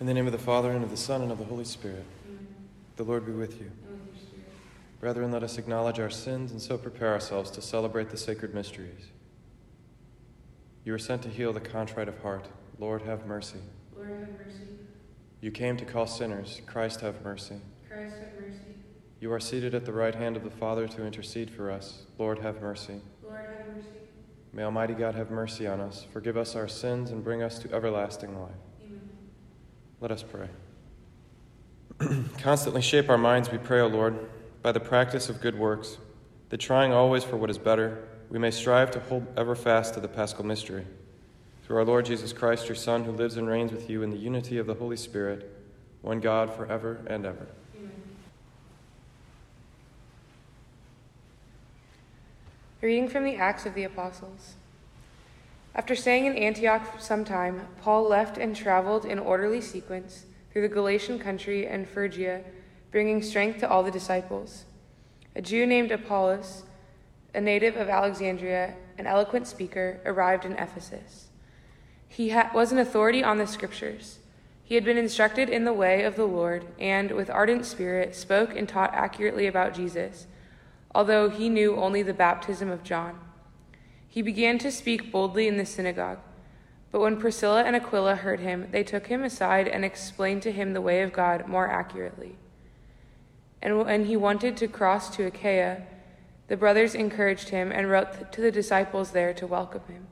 In the name of the Father, and of the Son, and of the Holy Spirit. The Lord be with you. Brethren, let us acknowledge our sins and so prepare ourselves to celebrate the sacred mysteries. You are sent to heal the contrite of heart. Lord, have mercy. Lord, have mercy. You came to call sinners. Christ, have mercy. Christ, have mercy. You are seated at the right hand of the Father to intercede for us. Lord, have mercy. Lord, have mercy. May Almighty God have mercy on us, forgive us our sins, and bring us to everlasting life. Let us pray. Constantly shape our minds, we pray, O Lord, by the practice of good works, that trying always for what is better, we may strive to hold ever fast to the paschal mystery. Through our Lord Jesus Christ, your Son, who lives and reigns with you in the unity of the Holy Spirit, one God, forever and ever. Amen. A reading from the Acts of the Apostles. After staying in Antioch for some time, Paul left and traveled in orderly sequence through the Galatian country and Phrygia, bringing strength to all the disciples. A Jew named Apollos, a native of Alexandria, an eloquent speaker, arrived in Ephesus. He ha- was an authority on the scriptures. He had been instructed in the way of the Lord and, with ardent spirit, spoke and taught accurately about Jesus, although he knew only the baptism of John. He began to speak boldly in the synagogue. But when Priscilla and Aquila heard him, they took him aside and explained to him the way of God more accurately. And when he wanted to cross to Achaia, the brothers encouraged him and wrote to the disciples there to welcome him.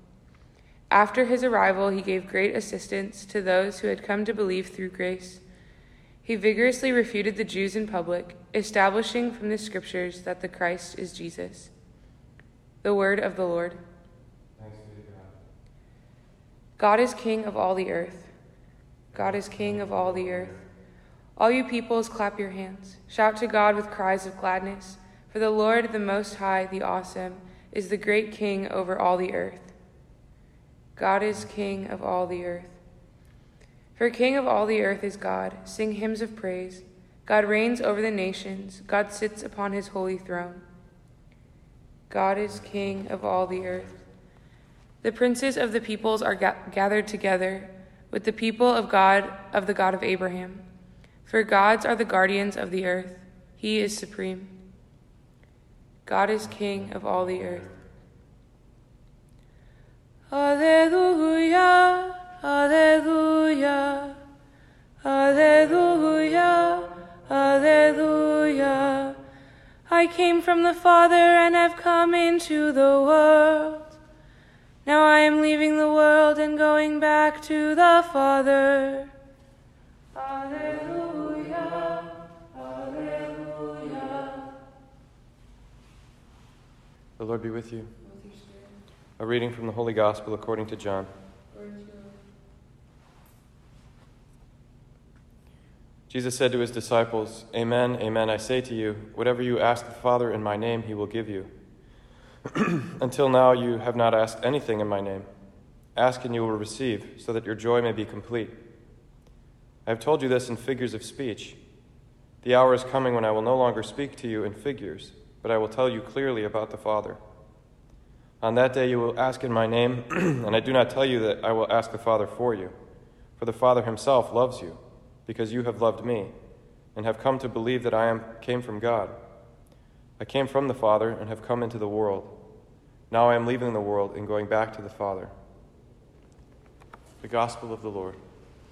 After his arrival, he gave great assistance to those who had come to believe through grace. He vigorously refuted the Jews in public, establishing from the scriptures that the Christ is Jesus. The word of the Lord. Thanks be to God. God is king of all the earth. God is king of all the earth. All you peoples, clap your hands. Shout to God with cries of gladness. For the Lord, the Most High, the Awesome, is the great king over all the earth. God is king of all the earth. For king of all the earth is God. Sing hymns of praise. God reigns over the nations. God sits upon his holy throne. God is king of all the earth. The princes of the peoples are ga- gathered together with the people of God, of the God of Abraham. For gods are the guardians of the earth, he is supreme. God is king of all the earth. Alleluia, Alleluia, Alleluia, Alleluia. I came from the Father and have come into the world. Now I am leaving the world and going back to the Father. Alleluia, Alleluia. The Lord be with you. With your. A reading from the Holy Gospel according to John. Glory to you, Lord. Jesus said to his disciples, Amen, amen, I say to you, whatever you ask the Father in my name, he will give you. Until now, you have not asked anything in my name. Ask and you will receive, so that your joy may be complete. I have told you this in figures of speech. The hour is coming when I will no longer speak to you in figures, but I will tell you clearly about the Father. On that day you will ask in my name, and I do not tell you that I will ask the Father for you, for the Father himself loves you, because you have loved me, and have come to believe that I am, came from God. I came from the Father and have come into the world. Now I am leaving the world and going back to the Father. The Gospel of the Lord.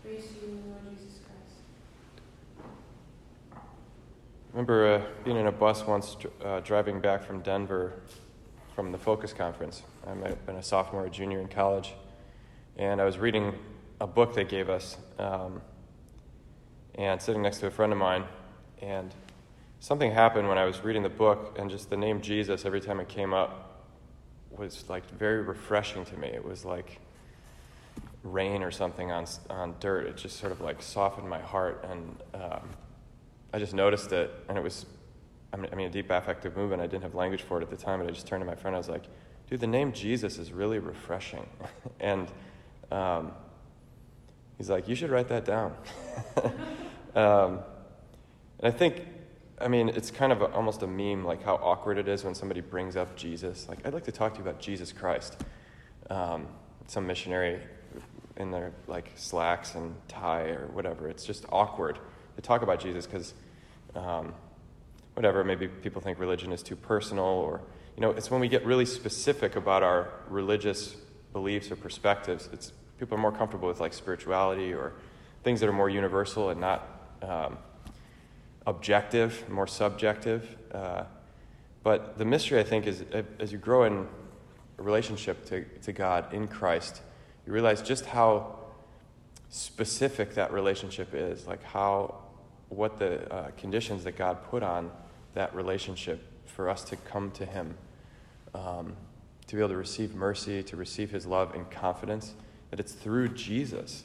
Praise you, Lord Jesus Christ. I remember uh, being in a bus once uh, driving back from Denver from the Focus Conference. I might have been a sophomore or junior in college. And I was reading a book they gave us um, and sitting next to a friend of mine. And something happened when I was reading the book, and just the name Jesus, every time it came up, was like very refreshing to me. It was like rain or something on, on dirt. It just sort of like softened my heart. And um, I just noticed it, and it was, I mean, I mean, a deep affective movement. I didn't have language for it at the time, but I just turned to my friend. I was like, dude, the name Jesus is really refreshing. and um, he's like, you should write that down. um, and I think, I mean, it's kind of a, almost a meme, like how awkward it is when somebody brings up Jesus. Like, I'd like to talk to you about Jesus Christ. Um, some missionary in their like slacks and tie or whatever. It's just awkward to talk about Jesus because, um, whatever, maybe people think religion is too personal or, you know, it's when we get really specific about our religious beliefs or perspectives. It's people are more comfortable with like spirituality or things that are more universal and not um, objective, more subjective. Uh, but the mystery, I think, is uh, as you grow in a relationship to, to God in Christ, you realize just how specific that relationship is, like how, what the uh, conditions that God put on that relationship for us to come to Him, um, to be able to receive mercy, to receive His love and confidence, that it's through Jesus.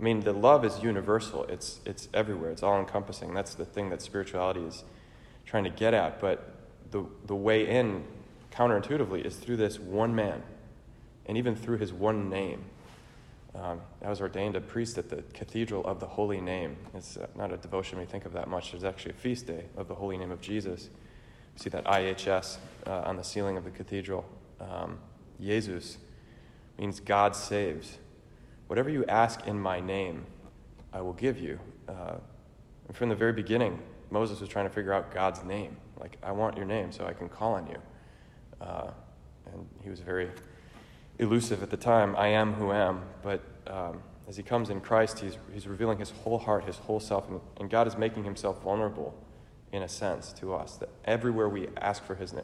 I mean, the love is universal, it's, it's everywhere, it's all encompassing. That's the thing that spirituality is trying to get at. But the, the way in, counterintuitively, is through this one man, and even through his one name. Um, I was ordained a priest at the Cathedral of the Holy Name. It's uh, not a devotion we think of that much. There's actually a feast day of the Holy Name of Jesus. See that IHS uh, on the ceiling of the cathedral. Um, Jesus means God saves. Whatever you ask in my name, I will give you. Uh, and from the very beginning, Moses was trying to figure out God's name. Like, I want your name so I can call on you. Uh, and he was very elusive at the time. I am who am. But um, as he comes in Christ, he's, he's revealing his whole heart, his whole self. And, and God is making himself vulnerable, in a sense, to us. That everywhere we ask for his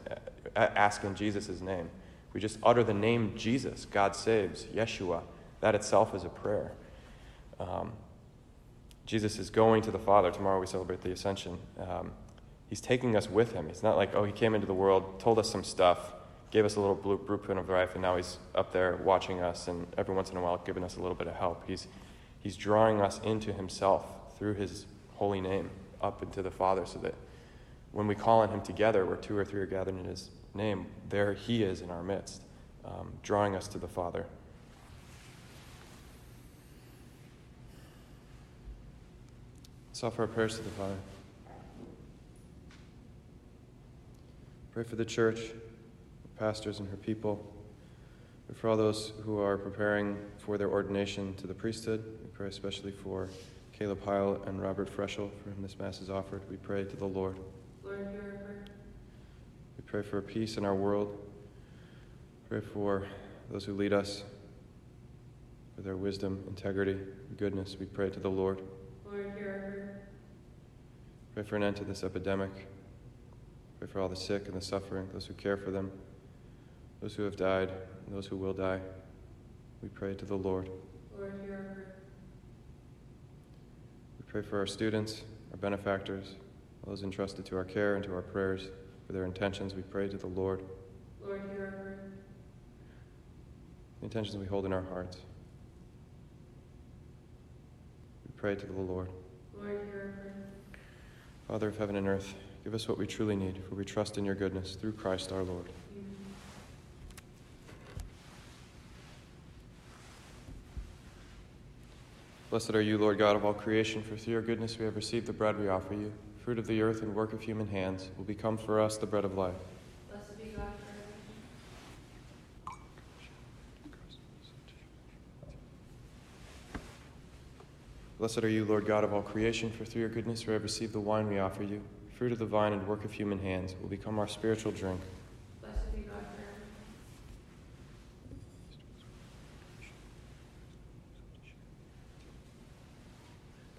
ask in Jesus' name, we just utter the name Jesus, God saves, Yeshua. That itself is a prayer. Um, Jesus is going to the Father. Tomorrow we celebrate the Ascension. Um, he's taking us with him. It's not like, oh, he came into the world, told us some stuff, gave us a little blueprint of life, and now he's up there watching us and every once in a while giving us a little bit of help. He's, he's drawing us into himself through his holy name up into the Father so that when we call on him together, where two or three are gathered in his name, there he is in our midst, um, drawing us to the Father. Let's offer our prayers to the Father. Pray for the church, the pastors and her people. Pray for all those who are preparing for their ordination to the priesthood. We pray especially for Caleb Heil and Robert Freshel, for whom this Mass is offered. We pray to the Lord. Lord, hear our prayer. We pray for peace in our world. Pray for those who lead us, for their wisdom, integrity, goodness. We pray to the Lord. Lord, hear our prayer. Pray for an end to this epidemic. Pray for all the sick and the suffering, those who care for them, those who have died, and those who will die. We pray to the Lord. Lord, hear our prayer. We pray for our students, our benefactors, those entrusted to our care and to our prayers. For their intentions, we pray to the Lord. Lord, hear our prayer. The intentions we hold in our hearts. We pray to the Lord. Lord, hear our. Father of heaven and earth, give us what we truly need, for we trust in your goodness through Christ our Lord. Amen. Blessed are you, Lord God of all creation, for through your goodness we have received the bread we offer you. Fruit of the earth and work of human hands will become for us the bread of life. Blessed be God forever. Blessed are you, Lord God of all creation, for through your goodness we have received the wine we offer you. Fruit of the vine and work of human hands will become our spiritual drink. Blessed be God forever.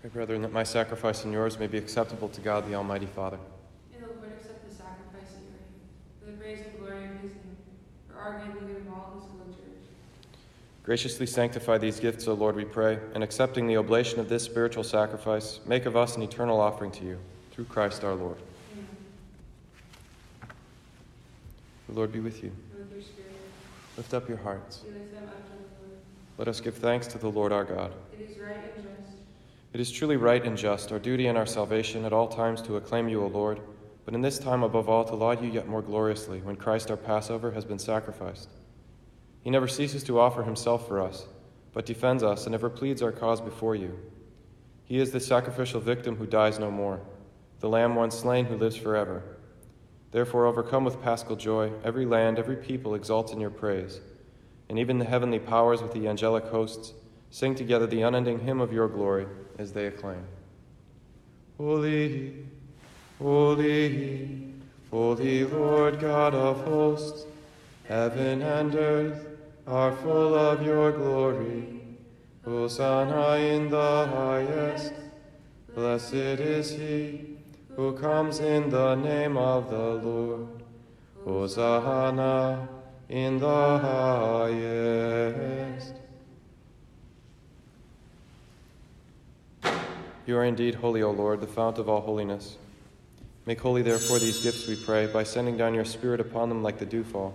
Pray, brethren, that my sacrifice and yours may be acceptable to God the Almighty Father. May the Lord accept the sacrifice at your for the praise and glory of his name, for our good and good of all his church. Graciously sanctify these gifts, O Lord, we pray, and accepting the oblation of this spiritual sacrifice, make of us an eternal offering to you, through Christ our Lord. Amen. The Lord be with you. With Lift up your hearts. we lift them up to the Lord. Let us give thanks to the Lord our God. It is right and just, It is truly right and just, our duty and our salvation at all times to acclaim you, O Lord, but in this time above all to laud you yet more gloriously when Christ our Passover has been sacrificed. He never ceases to offer himself for us, but defends us and ever pleads our cause before you. He is the sacrificial victim who dies no more, the Lamb once slain who lives forever. Therefore, overcome with paschal joy, every land, every people exalts in your praise, and even the heavenly powers with the angelic hosts sing together the unending hymn of your glory as they acclaim. Holy, holy, holy Lord God of hosts, heaven and earth are full of your glory. Hosanna in the highest. Blessed is he who comes in the name of the Lord. Hosanna in the highest. You are indeed holy, O Lord, the fount of all holiness. Make holy, therefore, these gifts, we pray, by sending down your Spirit upon them like the dewfall,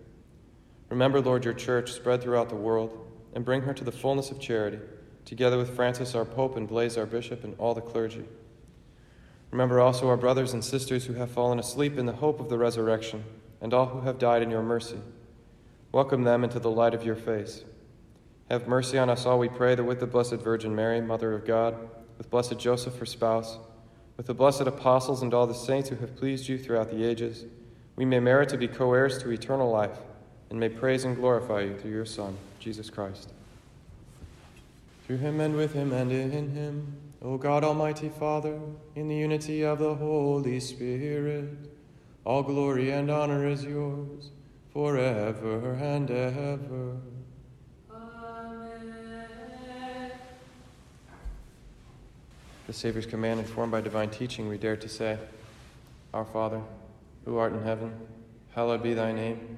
Remember, Lord, your church spread throughout the world, and bring her to the fullness of charity, together with Francis our Pope and Blase our Bishop and all the clergy. Remember also our brothers and sisters who have fallen asleep in the hope of the resurrection, and all who have died in your mercy. Welcome them into the light of your face. Have mercy on us all, we pray, that with the Blessed Virgin Mary, Mother of God, with blessed Joseph, her spouse, with the blessed apostles and all the saints who have pleased you throughout the ages, we may merit to be co heirs to eternal life, and may praise and glorify you through your Son, Jesus Christ. Through him and with him and in him, O God Almighty Father, in the unity of the Holy Spirit, all glory and honor is yours forever and ever. Amen. The Savior's command, informed by divine teaching, we dare to say, Our Father, who art in heaven, hallowed be thy name.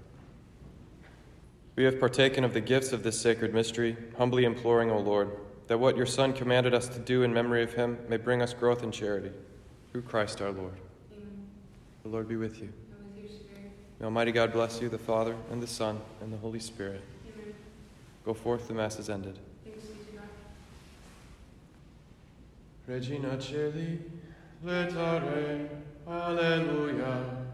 We have partaken of the gifts of this sacred mystery, humbly imploring, O Lord, that what your Son commanded us to do in memory of him may bring us growth in charity. Through Christ our Lord. Amen. The Lord be with you. And with your spirit. May Almighty God bless you, the Father, and the Son, and the Holy Spirit. Amen. Go forth, the Mass is ended. Thanks be to God. Regina Caeli, laetare, alleluia,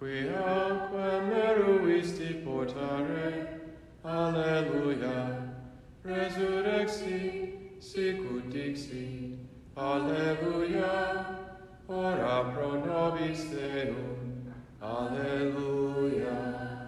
quiaque meruisti portare, Alleluia. Resurrexit, sicut dixi. Alleluia. Ora pro nobis Deum. Alleluia.